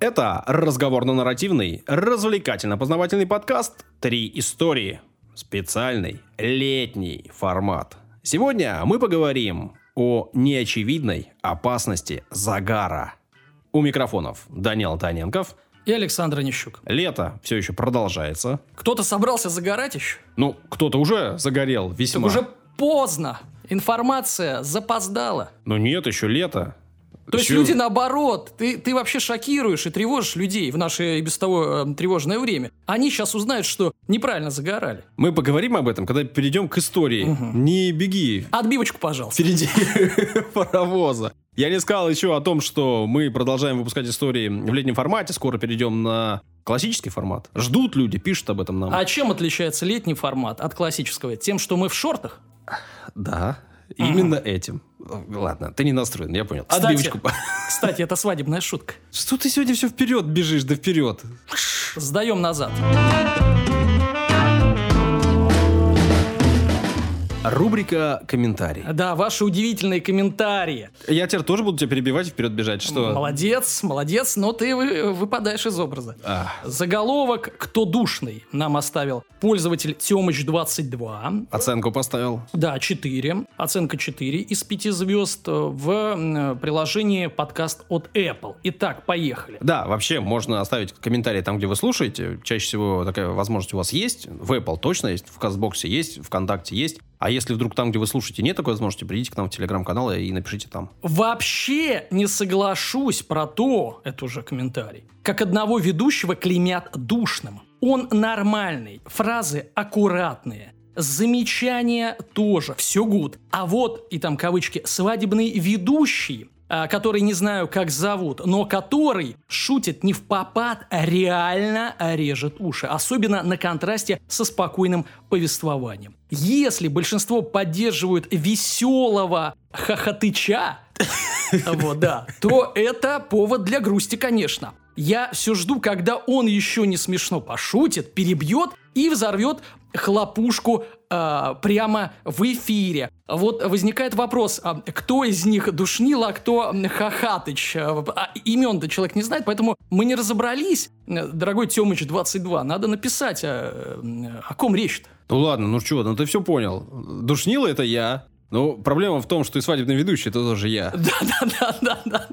Это разговорно-нарративный, развлекательно-познавательный подкаст «Три истории». Специальный летний формат. Сегодня мы поговорим о неочевидной опасности загара. У микрофонов Данил Таненков. И Александр Нищук. Лето все еще продолжается. Кто-то собрался загорать еще? Ну, кто-то уже загорел весьма. Так уже поздно. Информация запоздала. Ну нет, еще лето. То есть люди наоборот, ты, ты вообще шокируешь и тревожишь людей в наше и без того э, тревожное время. Они сейчас узнают, что неправильно загорали. Мы поговорим об этом, когда перейдем к истории. Не беги Отбивочку, пожалуйста. впереди паровоза. Я не сказал еще о том, что мы продолжаем выпускать истории в летнем формате. Скоро перейдем на классический формат. Ждут люди, пишут об этом нам. А чем отличается летний формат от классического? Тем, что мы в шортах? Да, именно этим. Ладно, ты не настроен, я понял. Кстати, Отбивочку. кстати, это свадебная шутка. Что ты сегодня все вперед бежишь, да вперед? Сдаем назад. Рубрика «Комментарий». Да, ваши удивительные комментарии. Я теперь тоже буду тебя перебивать и вперед бежать. Что? Молодец, молодец, но ты вы- выпадаешь из образа. А, Заголовок «Кто душный?» нам оставил пользователь Тёмыч22. оценку поставил. Да, 4. Оценка 4 из 5 звезд в м, приложении подкаст от Apple. Итак, поехали. Да, вообще можно оставить комментарий там, где вы слушаете. Чаще всего такая возможность у вас есть. В Apple точно есть, в Кастбоксе есть, ВКонтакте есть. А если вдруг там, где вы слушаете, нет такой возможности, придите к нам в Телеграм-канал и напишите там. Вообще не соглашусь про то, это уже комментарий, как одного ведущего клеймят душным. Он нормальный, фразы аккуратные, замечания тоже, все гуд. А вот, и там кавычки, свадебный ведущий, который не знаю, как зовут, но который шутит не в попад, а реально режет уши. Особенно на контрасте со спокойным повествованием. Если большинство поддерживают веселого хохотыча, вот, да, то это повод для грусти, конечно. Я все жду, когда он еще не смешно пошутит, перебьет и взорвет хлопушку а, прямо в эфире. Вот возникает вопрос, а кто из них душнил, а кто м, хохатыч? А, а имен-то человек не знает, поэтому мы не разобрались. Дорогой Тёмыч 22, надо написать, а, о ком речь-то. Ну ладно, ну что, ну ты все понял. Душнила это я. Ну, проблема в том, что и свадебный ведущий это тоже я. Да-да-да-да-да.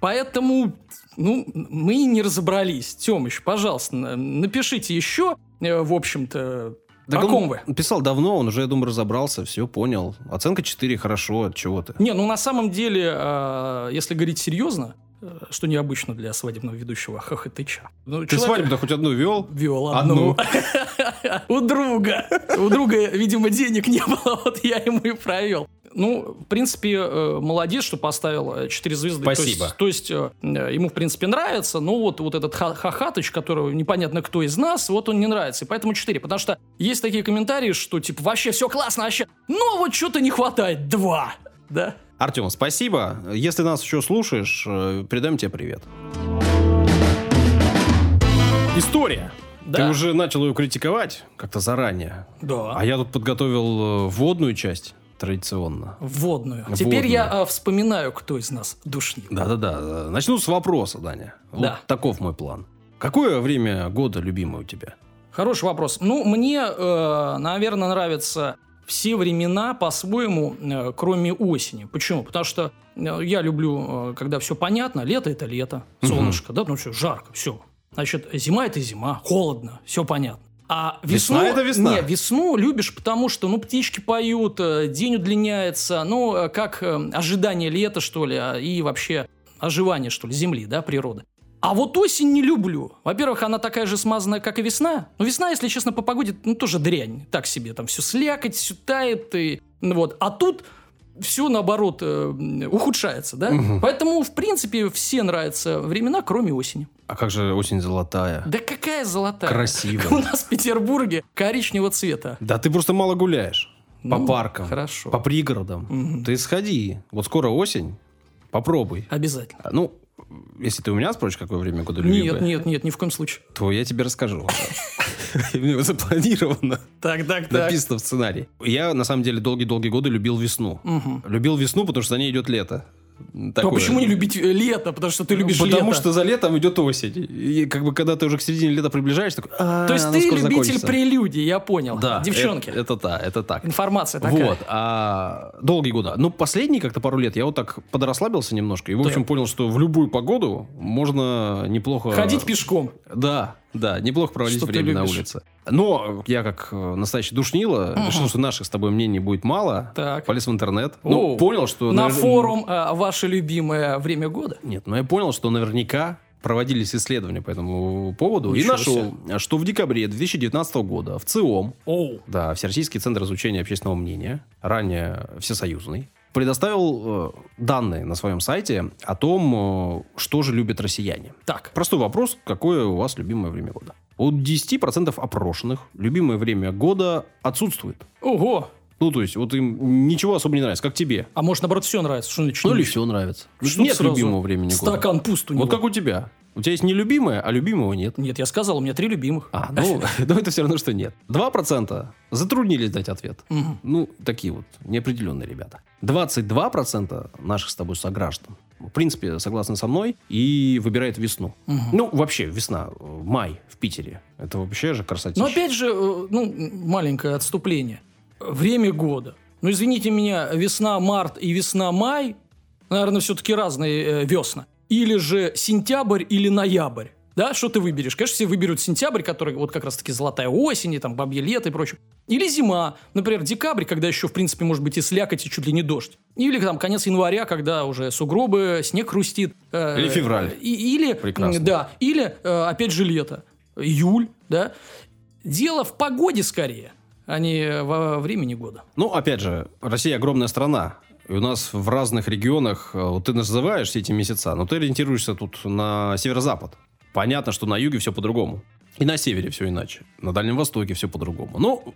Поэтому, ну, мы не разобрались. Тёмыч, пожалуйста, на- напишите еще, э, в общем-то, Так о он ком вы? Писал давно, он уже, я думаю, разобрался, все понял. Оценка 4, хорошо, от чего ты. Не, ну на самом деле, э, если говорить серьезно, э, что необычно для свадебного ведущего хохотыча. Ну, Ты человек свадьбу-то хоть одну вел? вел Одну. одну. У друга. У друга, видимо, денег не было, вот я ему и провел. Ну, в принципе, э, молодец, что поставил 4 звезды. То есть- Спасибо. То есть, э, ему, в принципе, нравится, но вот, вот этот ха- хохатыч, которого непонятно кто из нас, вот он не нравится. И поэтому 4. Потому что есть такие комментарии, что типа вообще все классно, вообще, но вот что-то не хватает. 2. Да? Артем, спасибо. Если нас еще слушаешь, э, передаем тебе привет. История. Да. Ты уже начал ее критиковать как-то заранее. Да. А я тут подготовил э, вводную часть традиционно. Вводную. Вводную. Теперь я э, вспоминаю, кто из нас душнил. Да-да-да. Начну с вопроса, Даня. Вот Да. таков мой план. Какое время года любимое у тебя? Хороший вопрос. Ну, мне, э, наверное, нравятся все времена по-своему, э, кроме осени. Почему? Потому что э, я люблю, э, когда все понятно. Лето – это лето, солнышко, да, ну все, жарко, все. Значит, зима – это зима, холодно, все понятно. А весну... Весна – это весна. Не, весну любишь, потому что, ну, птички поют, э, день удлиняется, ну, э, как э, ожидание лета, что ли, а, и вообще оживание, что ли, земли, да, природы. А вот осень не люблю. Во-первых, она такая же смазанная, как и весна. Ну, весна, если честно, по погоде, ну, тоже дрянь. Так себе, там все слякоть, все тает. И, ну, вот. А тут все, наоборот, э, ухудшается, да? Поэтому, в принципе, все нравятся времена, кроме осени. А как же осень золотая? Да какая золотая. Красивая. У нас в Петербурге коричневого цвета. Да ты просто мало гуляешь. По Ну, паркам. хорошо. По пригородам. Ты сходи. Вот скоро осень. Попробуй. Обязательно. Ну, если ты у меня спросишь, какое время года любимое, Нет, нет, нет, ни в коем случае. то я тебе расскажу. У запланировано. Так, так, так. Написано в сценарии. Я, на самом деле, долгие-долгие годы любил весну. Любил весну, потому что за ней идет лето. А такое. почему не любить э, лето? Потому что ты любишь Потому лето. что за летом идет осень. И как бы когда ты уже к середине лета приближаешься, такой, «А, То есть ты любитель закончится». прелюдий, я понял. Да, Девчонки. Это, это да, это так. Информация такая. Вот, а долгие годы. Ну, последние как-то пару лет я вот так подрасслабился немножко и, в Да. общем, понял, что в любую погоду можно неплохо... Ходить пешком. Да, да, неплохо проводить Что время на улице. Но я, как э, настоящий душнило, решил, что наших с тобой мнений будет мало. Так. Полез в интернет. О, Ну, понял, что... На навер- форум а, «Ваше любимое время года». Нет, но я понял, что наверняка проводились исследования по этому поводу. и Ничего нашел, что в декабре 2019 года в ЦИОМ, Оу. да, Всероссийский центр изучения общественного мнения, ранее всесоюзный, предоставил э, данные на своем сайте о том, э, что же любят россияне. Так, Простой вопрос, какое у вас любимое время года? У 10% опрошенных любимое время года отсутствует. ого. Ну, то есть, вот им ничего особо не нравится, как тебе. А может, наоборот, все нравится? Что значит Ну, или все нравится. Что Нет сразу? любимого времени года. Стакан пуст у него. Вот как у тебя. У тебя есть нелюбимое, а любимого нет. Нет, я сказал, у меня три любимых. А, ну, ну это все равно, что нет. 2% затруднились дать ответ. Мгм. Ну, такие вот неопределенные ребята. 22% наших с тобой сограждан, в принципе, согласны со мной и выбирают весну. Мгм. Ну, вообще, весна, э, май в Питере. Это вообще же красотища. Но опять же, э, ну, маленькое отступление. Время года. Ну, извините меня, весна-март и весна-май, наверное, все-таки разные э, весна. Или же сентябрь или ноябрь. Да, что ты выберешь? Конечно, все выберут сентябрь, который вот как раз-таки золотая осень, и там бабье лето и прочее. Или зима, например, декабрь, когда еще, в принципе, может быть и слякоть, и чуть ли не дождь. Или там конец января, когда уже сугробы, снег хрустит. э, Или февраль. и- или, Прекрасно. да, или, э, опять же, лето. Июль, да. Дело в погоде скорее, а не во времени года. Ну, опять же, Россия огромная страна. И у нас в разных регионах, э, вот ты называешь все эти месяца, но ты ориентируешься тут на северо-запад. Понятно, что на юге все по-другому. И на севере все иначе. На Дальнем Востоке все по-другому. Ну,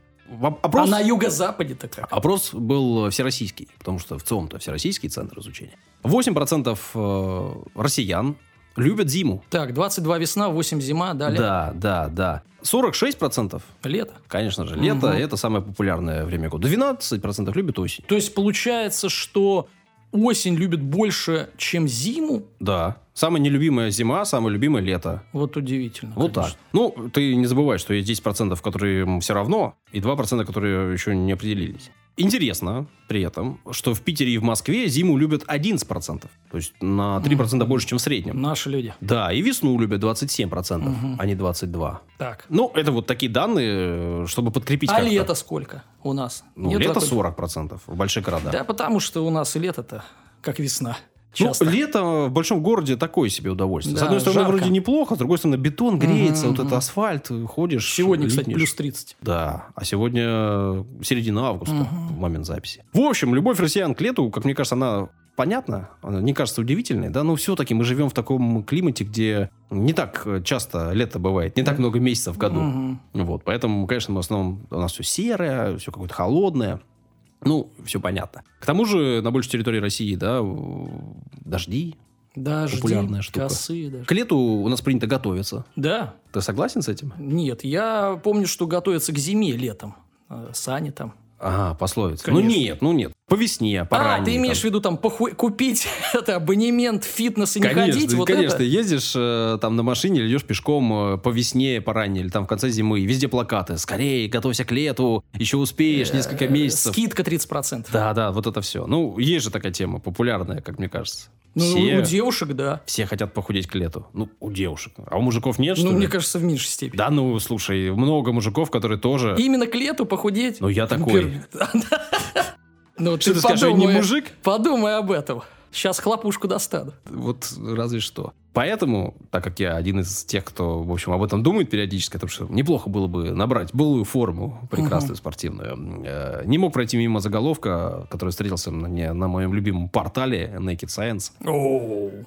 опрос, А на юго-западе-то как? опрос был всероссийский, потому что в ЦИОМ-то Всероссийский центр изучения. 8% э, россиян любят зиму. Так, 22 весна, 8 зима, далее Да, да, да. 46% лето. Конечно же, лето Мгм. это самое популярное время года. 12% любят осень. То есть получается, что осень любит больше, чем зиму? Да. Самая нелюбимая зима, самое любимое лето. Вот удивительно. Вот конечно. так. Ну, ты не забывай, что есть 10%, которые все равно, и 2%, которые еще не определились. Интересно при этом, что в Питере и в Москве зиму любят 11%. То есть на 3% больше, чем в среднем. Наши люди. Да, и весну любят 27%, Мгм. а не 22%. Так. Ну, это вот такие данные, чтобы подкрепить А как-то. лето сколько у нас? Ну, Нет лето такой- 40% в больших городах. Да, потому что у нас и лето-то как весна. Ну, Часто. лето в большом городе такое себе удовольствие. с Да, одной стороны, жарко. вроде неплохо, с другой стороны, бетон греется, Мгм, вот это мгм. асфальт, ходишь. Сегодня, кстати, липнешь. плюс 30. Да, а сегодня середина августа, Мгм. в момент записи. В общем, любовь россиян к лету, как мне кажется, она понятна, она не кажется удивительной, да, но все-таки мы живем в таком климате, где не так часто лето бывает, не так много месяцев в году. Мгм. Вот, поэтому, конечно, мы в основном у нас все серое, все какое-то холодное. Ну, все понятно. К тому же на большей территории России, да, дожди. Дожди, Популярная штука. косы даже. К лету у нас принято готовиться. Да. Ты согласен с этим? Нет, я помню, что готовятся к зиме летом. Э, Сани там. Ага, пословица. Конечно. Ну нет, ну нет. По весне, по а, ты имеешь в там. виду там поху- купить это, абонемент в фитнес и не Конечно, ходить? Вот конечно, это? ездишь э, там на машине или идешь пешком э, по весне, по ранней, или там в конце зимы, и везде плакаты. Скорее, готовься к лету, еще успеешь, несколько Э, месяцев. Скидка 30%. Да, да, вот это все. Ну, есть же такая тема, популярная, как мне кажется. Ну, все, у девушек, да. все хотят похудеть к лету. Ну, у девушек. А у мужиков нет, что ну, ли? мне кажется, в меньшей степени. Да, ну, слушай, много мужиков, которые тоже... Именно к лету похудеть. Ну, я такой. Ну, ты скажешь, не мужик? Подумай об этом. Сейчас хлопушку достану. Вот разве что. Поэтому, так как я один из тех, кто, в общем, об этом думает периодически, потому что неплохо было бы набрать былую форму, прекрасную, спортивную, э, не мог пройти мимо заголовка, который встретился мне на моем любимом портале Naked Science.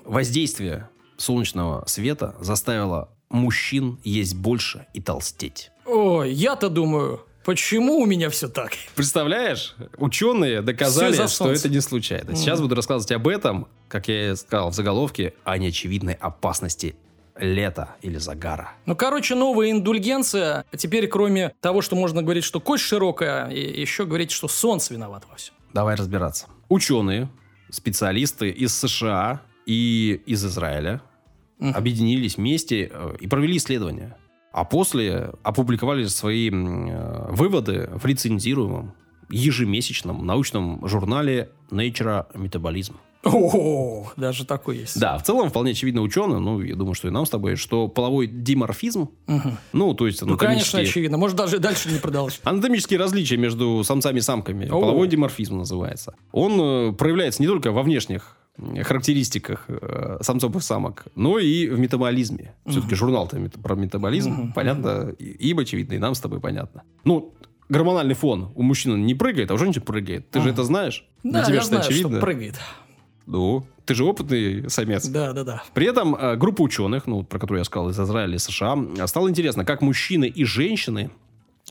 Воздействие солнечного света заставило мужчин есть больше и толстеть. Ой, я-то думаю, почему у меня все так? Представляешь, ученые доказали, что это не случайно. Сейчас буду рассказывать об этом, как я и сказал в заголовке, о неочевидной опасности лета или загара. Ну, короче, новая индульгенция. Теперь, кроме того, что можно говорить, что кость широкая, и еще говорить, что солнце виноват во всем. Давай разбираться. Ученые специалисты из США и из Израиля объединились вместе э, и провели исследование. А после опубликовали свои э, выводы в рецензируемом ежемесячном научном журнале Nature Metabolism. О, даже такой есть. Да, в целом вполне очевидно ученым, ну, я думаю, что и нам с тобой, что половой диморфизм, ну, то есть Ну, конечно, анатомические- очевидно. Может, даже дальше не продолжить. Анатомические различия между самцами и самками, половой диморфизм называется. Он э, проявляется не только во внешних характеристиках э, самцов и самок, но и в метаболизме. Все-таки журнал-то мет- про метаболизм, понятно, и- им очевидно, и нам с тобой понятно. Ну, гормональный фон у мужчины не прыгает, а у женщин прыгает. Ты же это знаешь? Для Да, тебя я знаю, что очевидно. прыгает. Ну, ты же опытный самец. Да, да, да. При этом э, группа ученых, ну, про которую я сказал, из Израиля и США, э, стало интересно, как мужчины и женщины,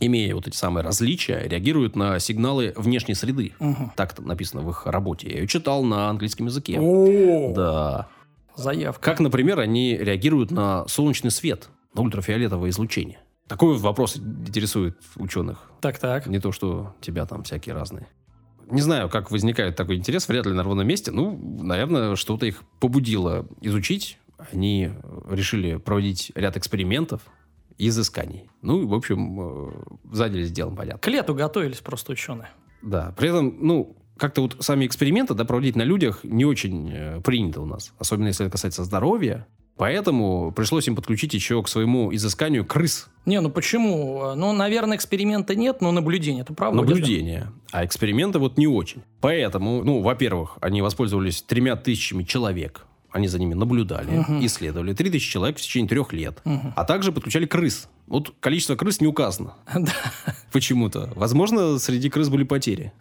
имея вот эти самые различия, реагируют на сигналы внешней среды. Так там написано в их работе. Я ее читал на английском языке. О, Да. заявка. Как, например, они реагируют на солнечный свет, на ультрафиолетовое излучение. Такой вопрос интересует ученых. Так, так. Не то, что тебя там всякие разные. Не знаю, как возникает такой интерес, вряд ли на ровном месте. Ну, наверное, что-то их побудило изучить. Они решили проводить ряд экспериментов изысканий. Ну, в общем, э, занялись делом, понятно. К лету готовились просто ученые. Да, при этом, ну, как-то вот сами эксперименты, да, проводить на людях не очень э, принято у нас. Особенно, если это касается здоровья. Поэтому пришлось им подключить еще к своему изысканию крыс. Не, ну почему? Ну, наверное, эксперимента нет, но наблюдение это проводят. наблюдения. А эксперименты вот не очень. Поэтому, ну, во-первых, они воспользовались тремя тысячами человек. Они за ними наблюдали, исследовали. Три тысячи человек в течение трех лет. А также подключали крыс. Вот количество крыс не указано. Да. Почему-то. Возможно, среди крыс были потери.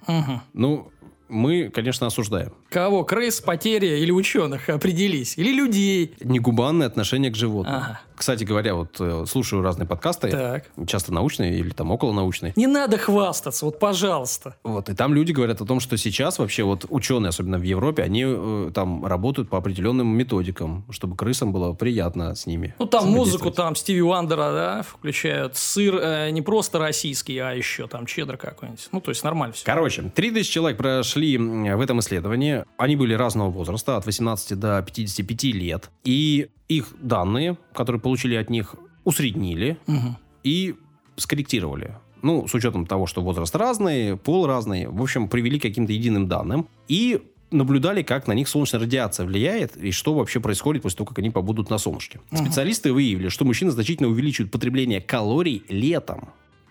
Ну, мы, конечно, осуждаем. Кого? Крыс, потери или ученых? Определись. Или людей? Негуманное отношение к животным. Ага. Кстати говоря, вот э, слушаю разные подкасты, Так. часто научные или там околонаучные. Не надо хвастаться, вот пожалуйста. Вот, и там люди говорят о том, что сейчас вообще вот ученые, особенно в Европе, они э, там работают по определенным методикам, чтобы крысам было приятно с ними. Ну, там музыку, там Стиви Уандера, да, включают. Сыр э, не просто российский, а еще там чеддер какой-нибудь. Ну, то есть нормально все. Короче, 3000 человек прошли м, в этом исследовании. Они были разного возраста, от 18 до 55 лет. И их данные, которые получили от них, усреднили и скорректировали. Ну, с учетом того, что возраст разный, пол разный. В общем, привели к каким-то единым данным. И наблюдали, как на них солнечная радиация влияет и что вообще происходит после того, как они побудут на солнышке. Специалисты выявили, что мужчины значительно увеличивают потребление калорий летом.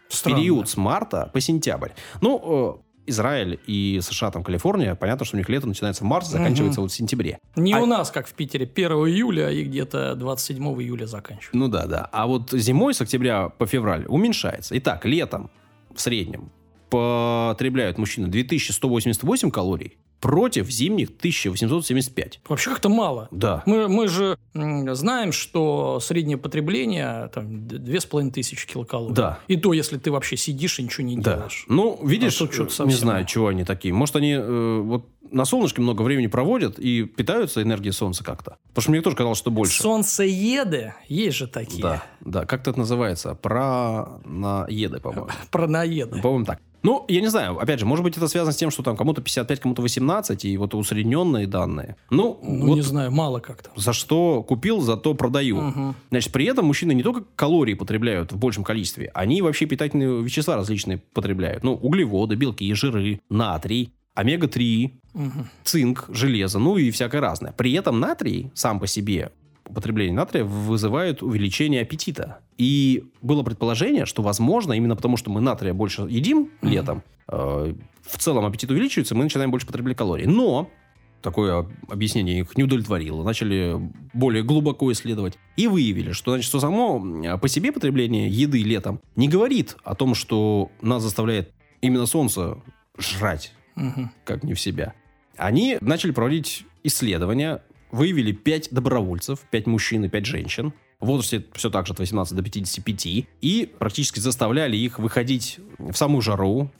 В Странно. период с марта по сентябрь. Ну, э, Израиль и США, там, Калифорния, понятно, что у них лето начинается в марте, заканчивается вот в сентябре. Не А- у нас, как в Питере, 1 июля и где-то 27 июля заканчивают. Ну да, да. А вот зимой с октября по февраль уменьшается. Итак, летом в среднем потребляют мужчины 2188 калорий против зимних 1875. Вообще как-то мало. Да. Мы, мы же знаем, что среднее потребление там д- две с половиной тысячи килокалорий. Да. И то, если ты вообще сидишь и ничего не Да. делаешь. Ну, видишь, А тут что-то э, совсем не знаю, чего они такие. Может, они э, вот на солнышке много времени проводят и питаются энергией солнца как-то. Потому что мне тоже казалось, что больше. Солнцееды есть же такие. Да, да. Как это называется? Про наеды, по-моему. Праноеды. По-моему, так. Ну, я не знаю. Опять же, может быть, это связано с тем, что там кому-то 55, кому-то 18, и вот усредненные данные. Ну, Ну, вот не знаю, мало как-то. за что купил, зато продаю. Значит, при этом мужчины не только калории потребляют в большем количестве, они вообще питательные вещества различные потребляют. Ну, углеводы, белки, жиры, натрий, омега-3, цинк, железо, ну и всякое разное. При этом натрий сам по себе употребление натрия вызывает увеличение аппетита. И было предположение, что, возможно, именно потому, что мы натрия больше едим летом, э, в целом аппетит увеличивается, мы начинаем больше потреблять калорий. Но такое объяснение их не удовлетворило. Начали более глубоко исследовать. И выявили, что, значит, что само э, по себе потребление еды летом не говорит о том, что нас заставляет именно солнце жрать, Мгм. как не в себя. Они начали проводить исследования, выявили 5 добровольцев, 5 мужчин и 5 женщин, в возрасте все так же от 18 до 55, и практически заставляли их выходить в самую жару,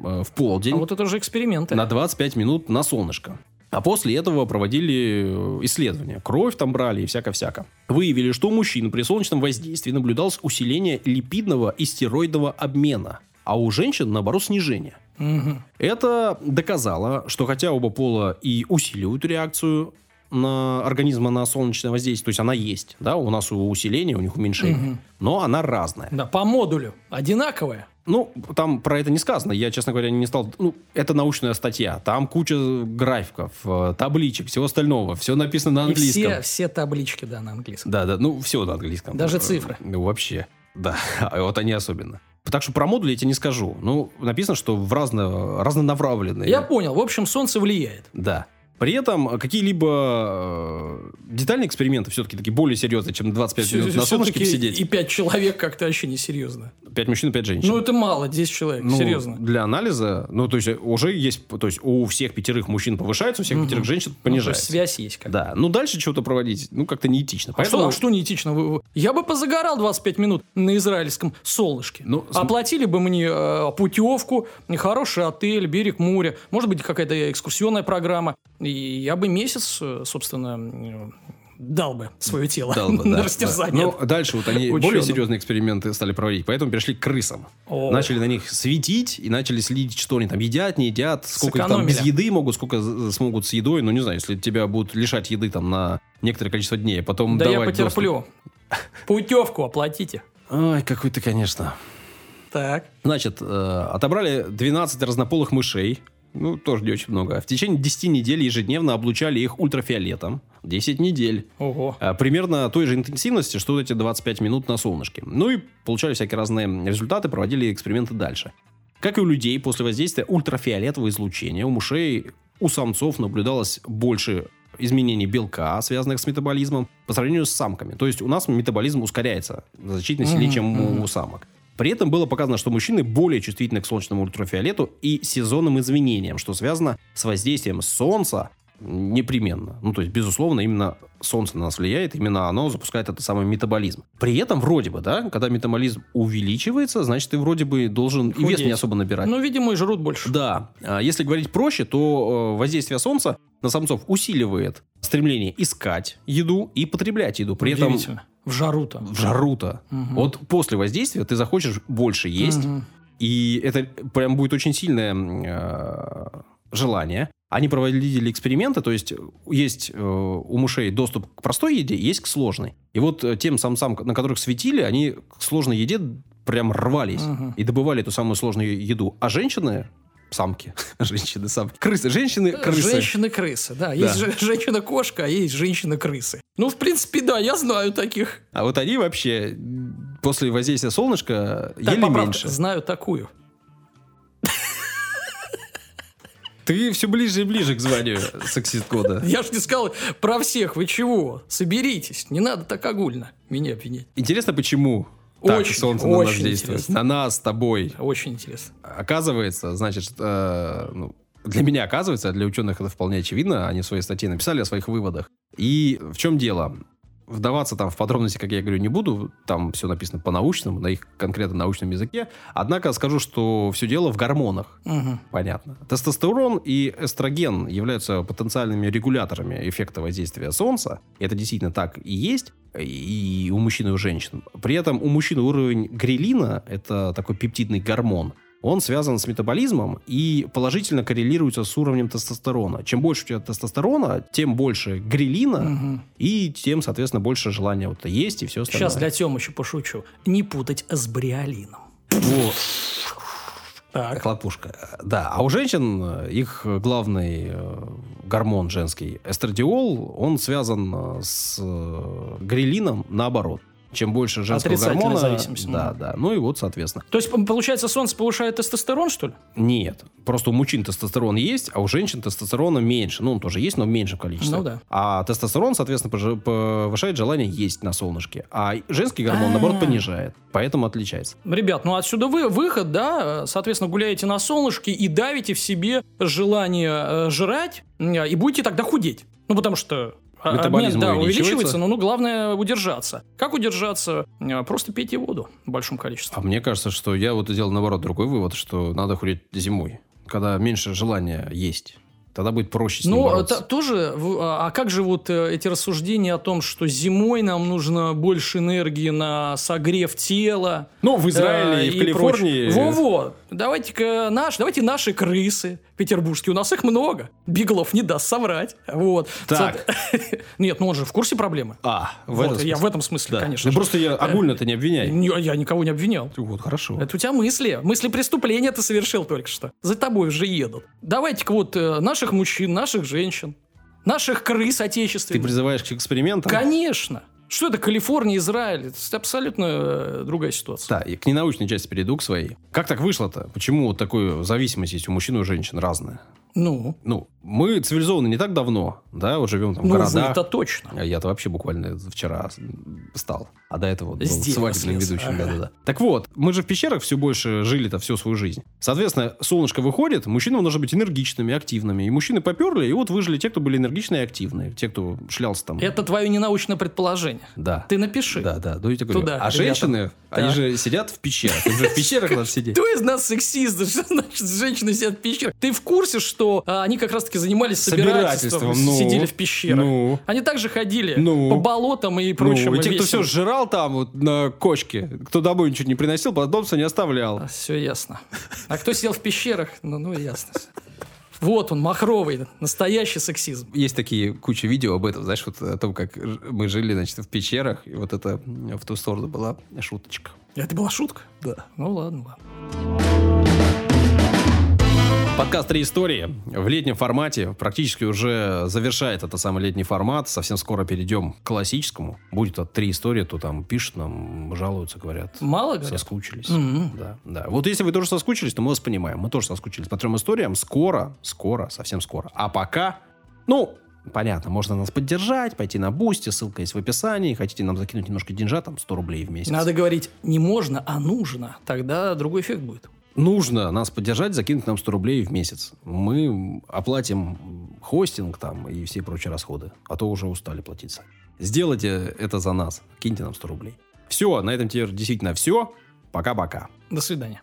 э, в полдень, А вот это уже эксперименты. на 25 минут на солнышко. А после этого проводили э, исследования. Кровь там брали и всяко-всяко. Выявили, что у мужчин при солнечном воздействии наблюдалось усиление липидного и стероидного обмена, а у женщин, наоборот, снижение. Мгм. Это доказало, что хотя оба пола и усиливают реакцию на организма на солнечное воздействие, то есть она есть, да, у нас усиление, у них уменьшение, Мгм. но она разная. Да, по модулю. Одинаковая. Ну, там про это не сказано. Я, честно говоря, не стал... Ну, это научная статья. Там куча графиков, э, табличек, всего остального. Все написано на И все, английском. все таблички, да, на английском. Да, да, ну, все на английском. Даже Э, цифры. Ну, вообще. Да, вот они особенно. Так что про модули я тебе не скажу. Ну, написано, что в разно, разнонаправленные. Я понял. В общем, солнце влияет. Да. При этом какие-либо э, детальные эксперименты все-таки такие более серьезные, чем 25 минут на солнышке посидеть. И пять человек как-то вообще несерьезно. 5 мужчин и 5 женщин. Ну, это мало, 10 человек, Ну, серьезно. Для анализа, ну, то есть, уже есть, то есть, у всех пятерых мужчин повышается, у всех Мгм. пятерых женщин Ну, то есть понижается. связь есть как Да. Ну, дальше что-то проводить, ну, как-то неэтично. А что, а что неэтично? Я бы позагорал 25 минут на израильском солнышке. Ну, Оплатили бы мне э, путевку, хороший отель, берег моря, может быть, какая-то экскурсионная программа. И я бы месяц, э, собственно, э, дал бы свое тело Дал бы, на да, растерзание. да. Ну, дальше вот они Ученым. более серьезные эксперименты стали проводить, поэтому перешли к крысам. О. Начали на них светить и начали следить, что они там едят, не едят, сколько их там без еды могут, сколько смогут с едой. Ну, не знаю, если тебя будут лишать еды там на некоторое количество дней, а потом да я давать доступ. потерплю. Путевку оплатите. Ой, какой ты, конечно. Так. Значит, э, отобрали 12 разнополых мышей. Ну, тоже не очень много. В течение 10 недель ежедневно облучали их ультрафиолетом. 10 недель. Ого. А, Примерно той же интенсивности, что эти 25 минут на солнышке. Ну и получали всякие разные результаты, проводили эксперименты дальше. Как и у людей, после воздействия ультрафиолетового излучения у мышей, у самцов наблюдалось больше изменений белка, связанных с метаболизмом, по сравнению с самками. То есть у нас метаболизм ускоряется значительно сильнее, чем у самок. При этом было показано, что мужчины более чувствительны к солнечному ультрафиолету и сезонным изменениям, что связано с воздействием солнца непременно. Ну, то есть, безусловно, именно солнце на нас влияет, именно оно запускает этот самый метаболизм. При этом, вроде бы, да, когда метаболизм увеличивается, значит, ты вроде бы должен и вес Худеть. не особо набирать. Ну, видимо, и жрут больше. Да. А Если говорить проще, то э, воздействие солнца на самцов усиливает стремление искать еду и потреблять еду. При этом. В жару-то. в жару-то. Мгм. Вот после воздействия ты захочешь больше есть, Мгм. и это прям будет очень сильное э, желание. Они проводили эксперименты, то есть есть э, у мышей доступ к простой еде, есть к сложной. И вот э, тем самцам, на которых светили, они к сложной еде прям рвались Мгм. и добывали эту самую сложную еду. А женщины, самки, женщины, самки, крысы, женщины, крысы. Женщины-крысы, да. Есть же- женщина-кошка, а есть женщина-крысы. Ну, в принципе, да, я знаю таких. А вот они вообще после воздействия солнышка Так, ели поправка, меньше. Знаю такую. Ты все ближе и ближе к званию сексист-кода. Я же не сказал про всех, вы чего? Соберитесь, не надо так огульно меня обвинять. Интересно, почему так Очень, солнце на нас очень действует? интересно. На нас с тобой. Очень интересно. Оказывается, значит, э, ну, для меня оказывается, а для ученых это вполне очевидно, они в своей статье написали о своих выводах. И в чем дело? Вдаваться там в подробности, как я говорю, не буду. Там все написано по-научному, на их конкретно научном языке. Однако скажу, что все дело в гормонах. Мгм. Понятно. Тестостерон и эстроген являются потенциальными регуляторами эффекта воздействия солнца. Это действительно так и есть. И у мужчин, и у женщин. При этом у мужчин уровень грелина, это такой пептидный гормон, он связан с метаболизмом и положительно коррелируется с уровнем тестостерона. Чем больше у тебя тестостерона, тем больше грелина, Мгм. и тем, соответственно, больше желания вот есть и все остальное. Сейчас для Тёмы еще пошучу. Не путать с бриолином. Вот. Так. Хлопушка. Да, а у женщин э, их главный э, гормон женский, эстрадиол, он связан э, с грелином наоборот. Чем больше женского гормона... зависимость. Да, да. Ну и вот, соответственно. То есть, получается, солнце повышает тестостерон, что ли? Нет. Просто у мужчин тестостерон есть, а у женщин тестостерона меньше. Ну, он тоже есть, но в меньшем количестве. Ну да. А тестостерон, соответственно, повышает желание есть на солнышке. А женский гормон, наоборот, А. понижает. Поэтому отличается. Ребят, ну отсюда вы выход, да, соответственно, гуляете на солнышке и давите в себе желание э, жрать, и будете тогда худеть. Ну, потому что Метаболизм обмен, да, увеличивается. но ну, главное удержаться. Как удержаться? Э, Просто пейте воду в большом количестве. А мне кажется, что я вот сделал, наоборот, другой вывод, что надо худеть зимой, когда меньше желания есть. Тогда будет проще с ним Ну, бороться. это тоже, в- а как же вот э, эти рассуждения о том, что зимой нам нужно больше энергии на согрев тела? Ну, в Израиле э, и в Калифорнии... Во-во, давайте-ка наш, давайте наши крысы петербургские, у нас их много. Биглов не даст соврать. Вот. Так. Нет, ну он же в курсе проблемы. А, в Вот, этом я смысле. в этом смысле, Да. конечно. Ну, просто я огульно-то не обвиняй. Не- Я никого не обвинял. Вот, хорошо. Это у тебя мысли. Мысли преступления ты совершил только что. За тобой уже едут. Давайте-ка вот э, наших мужчин, наших женщин, наших крыс Ты отечественных. призываешь к экспериментам? Конечно. Что это Калифорния, Израиль? Это абсолютно э, другая ситуация. Да, и к ненаучной части перейду к своей. Как так вышло-то? Почему вот такую зависимость есть у мужчин и у женщин разная? Ну, Ну, мы цивилизованы не так давно, да, вот живем там в ну городах. вы-то точно. Я-то вообще буквально вчера стал. А до этого был дерева свадебным слез. ведущим. Ага. Да-да-да. Так вот, мы же в пещерах все больше жили-то всю свою жизнь. Соответственно, солнышко выходит, мужчинам нужно быть энергичными, активными. И мужчины поперли, и вот выжили те, кто были энергичные и активные. Те, кто шлялся там. Это твое ненаучное предположение. Да. Ты напиши. Да, да, ну я тебе говорю. Туда, а ребята. женщины, они Так. же сидят в пещерах. Им же в пещерах надо сидеть. Кто из нас сексист? Да Что значит женщины сидят в пещерах? Ты в курсе, что а, они как раз-таки занимались собирательством, Собирательством, ну. сидели в пещерах? Ну. Они также ходили Ну. по болотам и Ну, прочему. и те, кто все сжирал там вот на кочке, кто домой ничего не приносил, потомство не оставлял. Все ясно. А кто сидел в пещерах? Ну, ну ясно. Вот он, махровый, настоящий сексизм. Есть такие куча видео об этом, знаешь, вот о том, как мы жили, значит, в пещерах, и вот это в ту сторону была шуточка. Это была шутка? Да. Ну ладно, ладно. Подкаст «Три истории» в летнем формате практически уже завершает этот самый летний формат. Совсем скоро перейдем к классическому. Будет от «Три истории», то там пишут нам, жалуются, говорят. Мало говорят? Соскучились. Мгм. Да, да. Вот если вы тоже соскучились, то мы вас понимаем. Мы тоже соскучились по трем историям. Скоро, скоро, совсем скоро. А пока, ну, понятно, можно нас поддержать, пойти на Бусти, ссылка есть в описании. Хотите нам закинуть немножко деньжат, там 100 рублей в месяц. Надо говорить не можно, а нужно. Тогда другой эффект будет. Нужно нас поддержать, закинуть нам 100 рублей в месяц. Мы оплатим хостинг там и все прочие расходы. А то уже устали платить сами. Сделайте это за нас. Киньте нам 100 рублей. Все, на этом теперь действительно все. Пока-пока. До свидания.